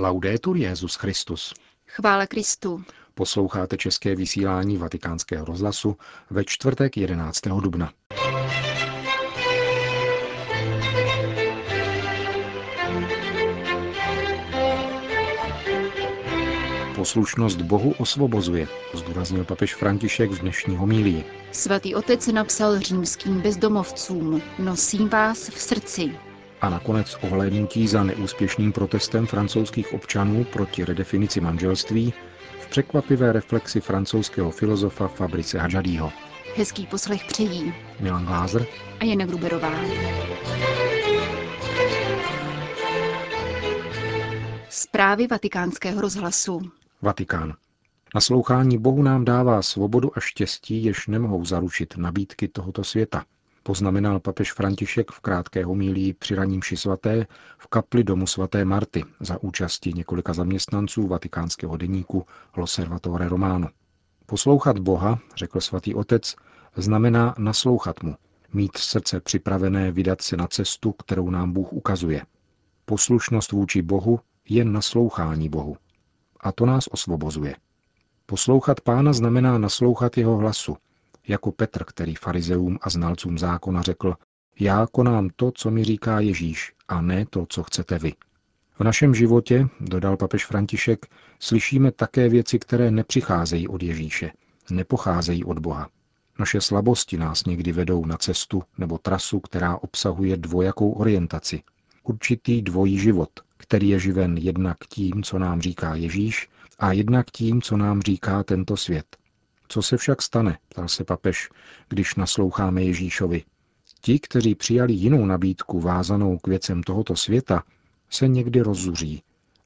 Laudetur Jezus Christus. Chvála Kristu. Posloucháte české vysílání Vatikánského rozhlasu ve čtvrtek 11. dubna. Poslušnost Bohu osvobozuje, zdůraznil papež František v dnešní homílii. Svatý otec napsal římským bezdomovcům, nosím vás v srdci. A nakonec ohlédnutí za neúspěšným protestem francouzských občanů proti redefinici manželství v překvapivé reflexi francouzského filozofa Fabrice Hadžadího. Hezký poslech přejí Milan Glázer a Jana Gruberová. Zprávy vatikánského rozhlasu. Vatikán. Naslouchání Bohu nám dává svobodu a štěstí, jež nemohou zaručit nabídky tohoto světa, poznamenal papež František v krátké homílii při raním svaté v kapli domu svaté Marty za účasti několika zaměstnanců vatikánského deníku L'Osservatore Romano. Poslouchat Boha, řekl svatý otec, znamená naslouchat mu, mít srdce připravené vydat se na cestu, kterou nám Bůh ukazuje. Poslušnost vůči Bohu je naslouchání Bohu. A to nás osvobozuje. Poslouchat pána znamená naslouchat jeho hlasu, jako Petr, který farizeům a znalcům zákona řekl, já konám to, co mi říká Ježíš, a ne to, co chcete vy. V našem životě, dodal papež František, slyšíme také věci, které nepřicházejí od Ježíše, nepocházejí od Boha. Naše slabosti nás někdy vedou na cestu nebo trasu, která obsahuje dvojakou orientaci, určitý dvojí život, který je živen jednak tím, co nám říká Ježíš, a jednak tím, co nám říká tento svět. Co se však stane, ptal se papež, když nasloucháme Ježíšovi. Ti, kteří přijali jinou nabídku vázanou k věcem tohoto světa, se někdy rozzuří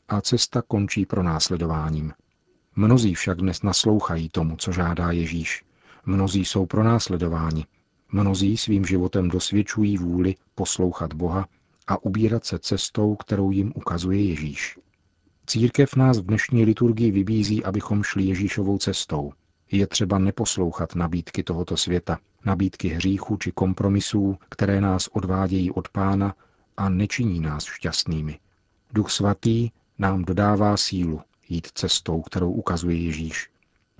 a cesta končí pro následováním. Mnozí však dnes naslouchají tomu, co žádá Ježíš. Mnozí jsou pro následování. Mnozí svým životem dosvědčují vůli poslouchat Boha a ubírat se cestou, kterou jim ukazuje Ježíš. Církev nás v dnešní liturgii vybízí, abychom šli Ježíšovou cestou. Je třeba neposlouchat nabídky tohoto světa, nabídky hříchu či kompromisů, které nás odvádějí od pána a nečiní nás šťastnými. Duch svatý nám dodává sílu jít cestou, kterou ukazuje Ježíš.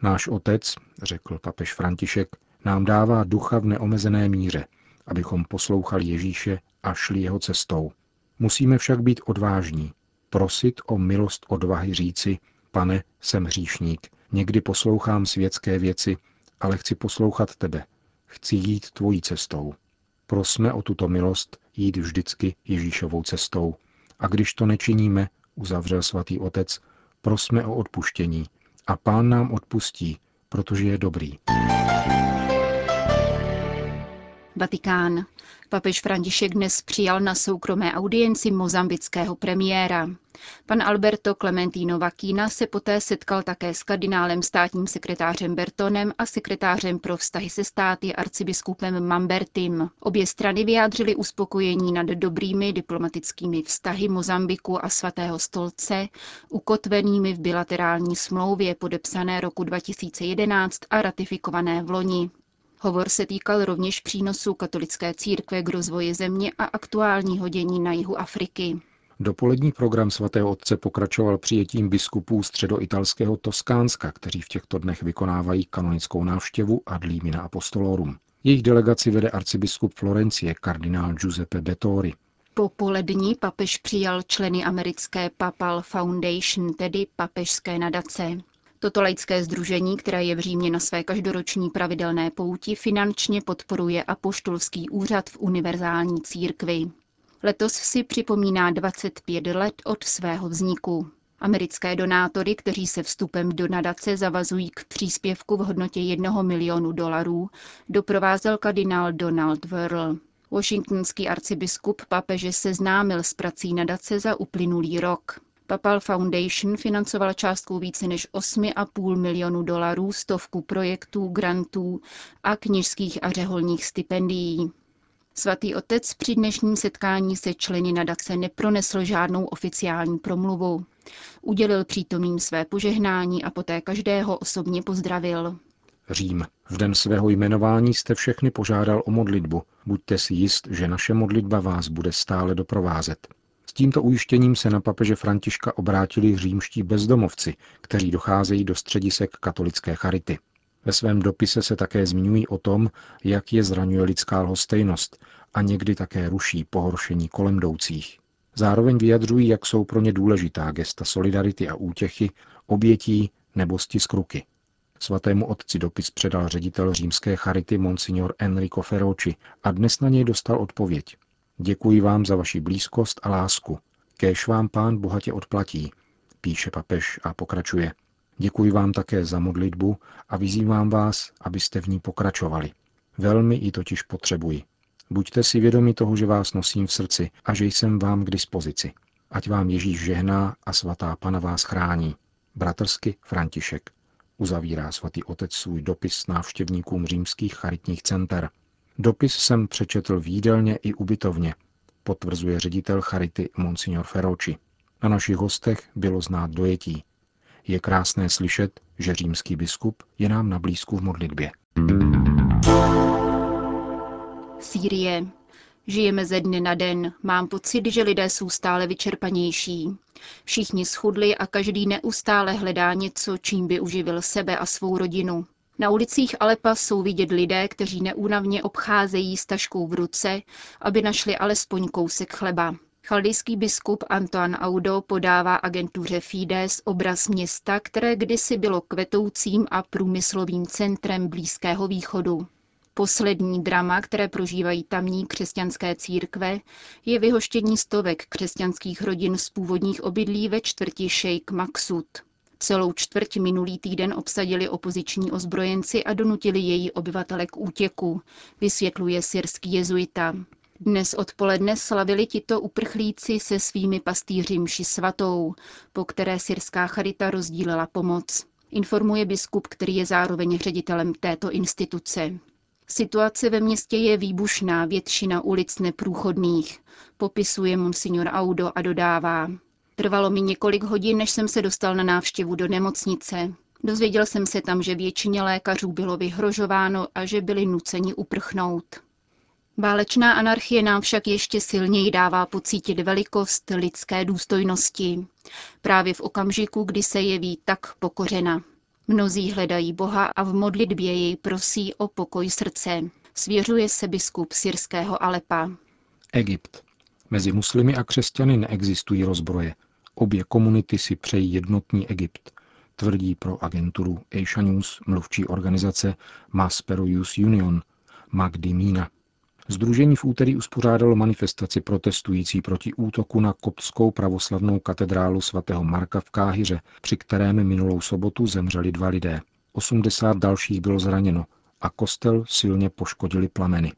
Náš otec, řekl papež František, nám dává ducha v neomezené míře, abychom poslouchali Ježíše a šli jeho cestou. Musíme však být odvážní, prosit o milost odvahy říci, pane, jsem hříšník, někdy poslouchám světské věci, ale chci poslouchat tebe, chci jít tvojí cestou. Prosme o tuto milost jít vždycky Ježíšovou cestou. A když to nečiníme, uzavřel svatý otec, prosme o odpuštění. A pán nám odpustí, protože je dobrý. Vatikán. Papež František dnes přijal na soukromé audienci mozambického premiéra. Pan Alberto Clementino Vakina se poté setkal také s kardinálem státním sekretářem Bertonem a sekretářem pro vztahy se státy arcibiskupem Mambertim. Obě strany vyjádřily uspokojení nad dobrými diplomatickými vztahy Mozambiku a svatého stolce, ukotvenými v bilaterální smlouvě podepsané roku 2011 a ratifikované v loni. Hovor se týkal rovněž přínosu katolické církve k rozvoji země a aktuálního dění na jihu Afriky. Dopolední program svatého otce pokračoval přijetím biskupů středoitalského Toskánska, kteří v těchto dnech vykonávají kanonickou návštěvu ad limina apostolorum. Jejich delegaci vede arcibiskup Florencie, kardinál Giuseppe Bettori. Po polední papež přijal členy americké Papal Foundation, tedy papežské nadace. Toto laické združení, které je v Římě na své každoroční pravidelné pouti, finančně podporuje apoštolský úřad v univerzální církvi. Letos si připomíná 25 let od svého vzniku. Americké donátory, kteří se vstupem do nadace zavazují k příspěvku v hodnotě 1 milionu dolarů, doprovázel kardinál Donald Verl. Washingtonský arcibiskup papeže seznámil s prací nadace za uplynulý rok. Papal Foundation financovala částkou více než 8,5 milionů dolarů stovku projektů, grantů a knižských a řeholních stipendií. Svatý otec při dnešním setkání se členy nadace nepronesl žádnou oficiální promluvu. Udělil přítomným své požehnání a poté každého osobně pozdravil. Řím. V den svého jmenování jste všechny požádal o modlitbu. Buďte si jist, že naše modlitba vás bude stále doprovázet. S tímto ujištěním se na papeže Františka obrátili římští bezdomovci, kteří docházejí do středisek katolické charity. Ve svém dopise se také zmiňují o tom, jak je zraňuje lidská lhostejnost a někdy také ruší pohoršení kolem jdoucích. Zároveň vyjadřují, jak jsou pro ně důležitá gesta solidarity a útěchy, obětí nebo stisk ruky. Svatému otci dopis předal ředitel římské charity Monsignor Enrico Ferroci a dnes na něj dostal odpověď. Děkuji vám za vaši blízkost a lásku. Kéž vám pán bohatě odplatí, píše papež a pokračuje. Děkuji vám také za modlitbu a vyzývám vás, abyste v ní pokračovali. Velmi ji totiž potřebuji. Buďte si vědomi toho, že vás nosím v srdci a že jsem vám k dispozici. Ať vám Ježíš žehná a svatá Pana vás chrání. Bratrsky František. Uzavírá svatý otec svůj dopis návštěvníkům římských charitních center. Dopis jsem přečetl výdelně i ubytovně, potvrzuje ředitel charity Monsignor Ferroci. Na našich hostech bylo znát dojetí. Je krásné slyšet, že římský biskup je nám na blízku v modlitbě. Sýrie. Žijeme ze dne na den. Mám pocit, že lidé jsou stále vyčerpanější. Všichni schudli a každý neustále hledá něco, čím by uživil sebe a svou rodinu. Na ulicích Alepa jsou vidět lidé, kteří neúnavně obcházejí s taškou v ruce, aby našli alespoň kousek chleba. Chaldejský biskup Antoine Audo podává agentuře Fides obraz města, které kdysi bylo kvetoucím a průmyslovým centrem Blízkého východu. Poslední drama, které prožívají tamní křesťanské církve, je vyhoštění stovek křesťanských rodin z původních obydlí ve čtvrti Sheikh Maksud. Celou čtvrť minulý týden obsadili opoziční ozbrojenci a donutili její obyvatele k útěku, vysvětluje syrský jezuita. Dnes odpoledne slavili tito uprchlíci se svými pastýři mši svatou, po které syrská charita rozdílela pomoc. Informuje biskup, který je zároveň ředitelem této instituce. Situace ve městě je výbušná, většina ulic neprůchodných, popisuje monsignor Audo a dodává. Trvalo mi několik hodin, než jsem se dostal na návštěvu do nemocnice. Dozvěděl jsem se tam, že většině lékařů bylo vyhrožováno a že byli nuceni uprchnout. Válečná anarchie nám však ještě silněji dává pocítit velikost lidské důstojnosti. Právě v okamžiku, kdy se jeví tak pokořena. Mnozí hledají Boha a v modlitbě jej prosí o pokoj srdce. Svěřuje se biskup syrského Alepa. Egypt. Mezi muslimy a křesťany neexistují rozbroje. Obě komunity si přejí jednotný Egypt, tvrdí pro agenturu Asia News mluvčí organizace Maspero Youth Union Magdi Mina. Združení v úterý uspořádalo manifestaci protestující proti útoku na koptskou pravoslavnou katedrálu svatého Marka v Káhyře, při kterém minulou sobotu zemřeli dva lidé. 80 dalších bylo zraněno a kostel silně poškodili plameny.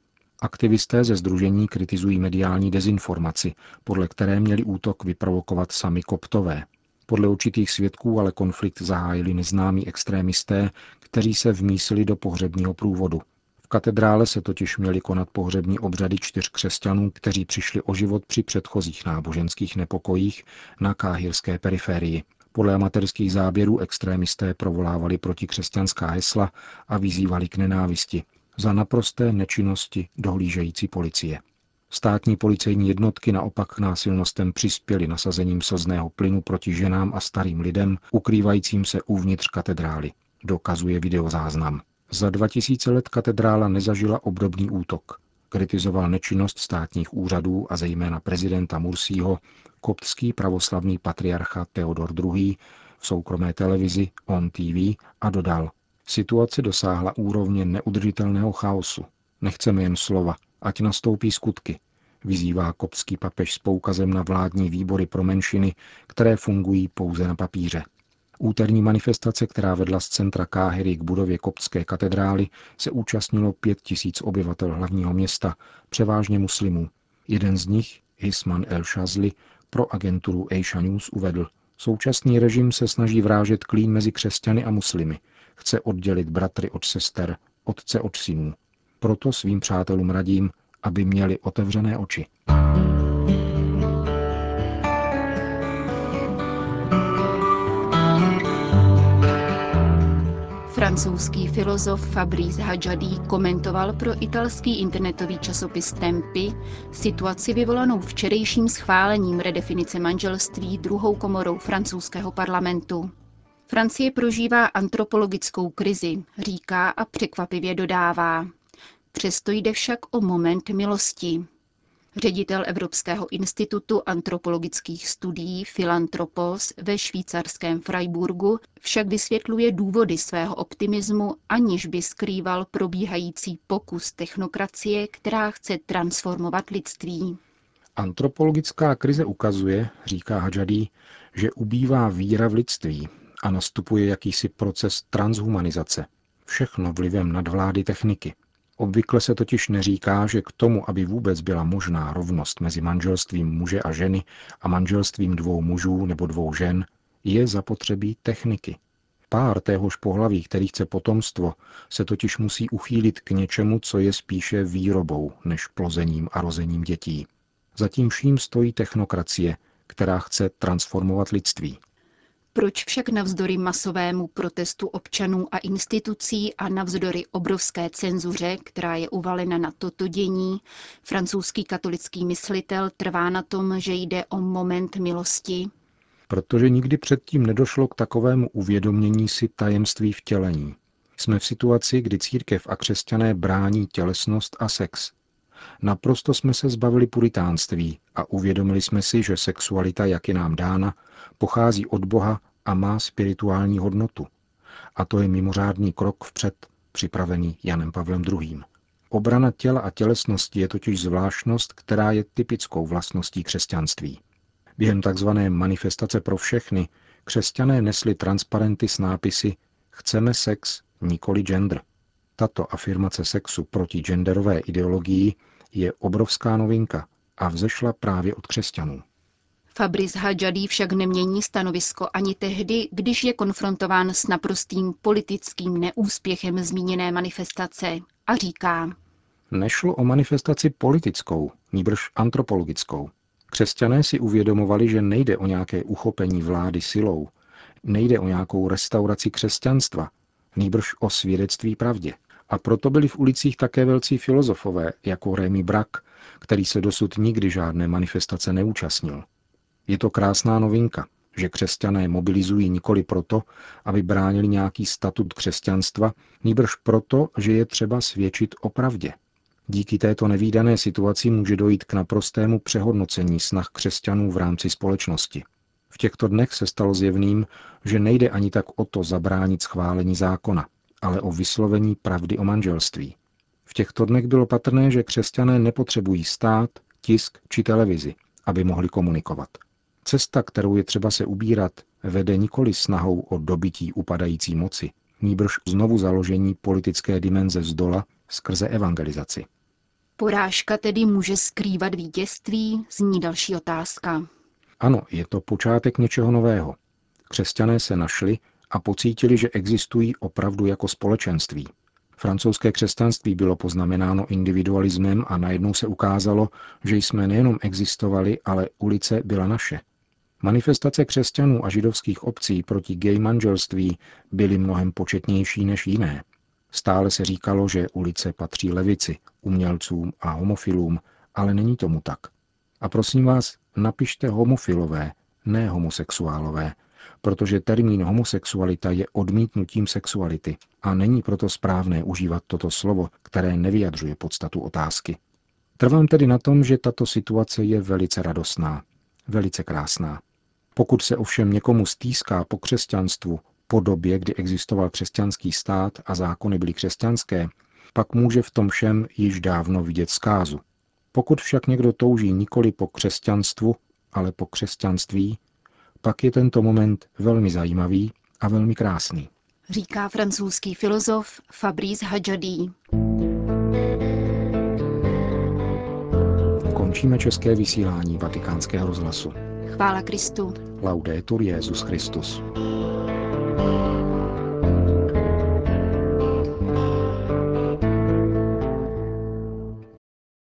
Aktivisté ze združení kritizují mediální dezinformaci, podle které měli útok vyprovokovat sami koptové. Podle určitých svědků ale konflikt zahájili neznámí extrémisté, kteří se vmísili do pohřebního průvodu. V katedrále se totiž měly konat pohřební obřady čtyř křesťanů, kteří přišli o život při předchozích náboženských nepokojích na káhirské periferii. Podle amatérských záběrů extrémisté provolávali proti křesťanská hesla a vyzývali k nenávisti za naprosté nečinnosti dohlížející policie. Státní policejní jednotky naopak k násilnostem přispěly nasazením slzného plynu proti ženám a starým lidem, ukrývajícím se uvnitř katedrály, dokazuje videozáznam. Za 2000 let katedrála nezažila obdobný útok. Kritizoval nečinnost státních úřadů a zejména prezidenta Mursího koptský pravoslavný patriarcha Theodor II. v soukromé televizi On TV a dodal, situace dosáhla úrovně neudržitelného chaosu. Nechceme jen slova, ať nastoupí skutky, vyzývá kopský papež s poukazem na vládní výbory pro menšiny, které fungují pouze na papíře. Úterní manifestace, která vedla z centra Káhyry k budově koptské katedrály, se účastnilo pět tisíc obyvatel hlavního města, převážně muslimů. Jeden z nich, Hisman El Shazli, pro agenturu Asia News uvedl, současný režim se snaží vrážet klín mezi křesťany a muslimy. Chce oddělit bratry od sester, otce od synů. Proto svým přátelům radím, aby měli otevřené oči. Francouzský filozof Fabrice Hadjadí komentoval pro italský internetový časopis Tempy situaci vyvolanou včerejším schválením redefinice manželství druhou komorou francouzského parlamentu. Francie prožívá antropologickou krizi, říká a překvapivě dodává. Přesto jde však o moment milosti. Ředitel Evropského institutu antropologických studií Philantropos ve švýcarském Freiburgu však vysvětluje důvody svého optimismu, aniž by skrýval probíhající pokus technokracie, která chce transformovat lidství. Antropologická krize ukazuje, říká Hadžadí, že ubývá víra v lidství a nastupuje jakýsi proces transhumanizace. Všechno vlivem nadvlády techniky. Obvykle se totiž neříká, že k tomu, aby vůbec byla možná rovnost mezi manželstvím muže a ženy a manželstvím dvou mužů nebo dvou žen, je zapotřebí techniky. Pár téhož pohlaví, který chce potomstvo, se totiž musí uchýlit k něčemu, co je spíše výrobou než plozením a rozením dětí. Zatím vším stojí technokracie, která chce transformovat lidství. Proč však navzdory masovému protestu občanů a institucí a navzdory obrovské cenzuře, která je uvalena na toto dění, francouzský katolický myslitel trvá na tom, že jde o moment milosti? Protože nikdy předtím nedošlo k takovému uvědomění si tajemství vtělení. Jsme v situaci, kdy církev a křesťané brání tělesnost a sex. Naprosto jsme se zbavili puritánství a uvědomili jsme si, že sexualita, jak je nám dána, pochází od Boha a má spirituální hodnotu. A to je mimořádný krok vpřed, připravený Janem Pavlem II. Obrana těla a tělesnosti je totiž zvláštnost, která je typickou vlastností křesťanství. Během tzv. manifestace pro všechny křesťané nesli transparenty s nápisy Chceme sex, nikoli gender. Tato afirmace sexu proti genderové ideologii je obrovská novinka a vzešla právě od křesťanů. Fabrice Hadjadí však nemění stanovisko ani tehdy, když je konfrontován s naprostým politickým neúspěchem zmíněné manifestace a říká. Nešlo o manifestaci politickou, níbrž antropologickou. Křesťané si uvědomovali, že nejde o nějaké uchopení vlády silou, nejde o nějakou restauraci křesťanstva, nýbrž o svědectví pravdě. A proto byli v ulicích také velcí filozofové, jako Rémy Brak, který se dosud nikdy žádné manifestace neúčastnil. Je to krásná novinka, že křesťané mobilizují nikoli proto, aby bránili nějaký statut křesťanstva, nýbrž proto, že je třeba svědčit o pravdě. Díky této nevýdané situaci může dojít k naprostému přehodnocení snah křesťanů v rámci společnosti. V těchto dnech se stalo zjevným, že nejde ani tak o to zabránit schválení zákona, ale o vyslovení pravdy o manželství. V těchto dnech bylo patrné, že křesťané nepotřebují stát, tisk či televizi, aby mohli komunikovat. Cesta, kterou je třeba se ubírat, vede nikoli snahou o dobití upadající moci, nýbrž znovu založení politické dimenze z dola skrze evangelizaci. Porážka tedy může skrývat vítězství, zní další otázka. Ano, je to počátek něčeho nového. Křesťané se našli a pocítili, že existují opravdu jako společenství. Francouzské křesťanství bylo poznamenáno individualismem a najednou se ukázalo, že jsme nejenom existovali, ale ulice byla naše – Manifestace křesťanů a židovských obcí proti gay manželství byly mnohem početnější než jiné. Stále se říkalo, že ulice patří levici, umělcům a homofilům, ale není tomu tak. A prosím vás, napište homofilové, ne homosexuálové, protože termín homosexualita je odmítnutím sexuality a není proto správné užívat toto slovo, které nevyjadřuje podstatu otázky. Trvám tedy na tom, že tato situace je velice radostná, velice krásná. Pokud se ovšem někomu stýská po křesťanstvu, po době, kdy existoval křesťanský stát a zákony byly křesťanské, pak může v tom všem již dávno vidět zkázu. Pokud však někdo touží nikoli po křesťanstvu, ale po křesťanství, pak je tento moment velmi zajímavý a velmi krásný. Říká francouzský filozof Fabrice Hadjadí. Končíme české vysílání vatikánského rozhlasu. Chvála Kristu. Laudetur Jezus Christus. thank you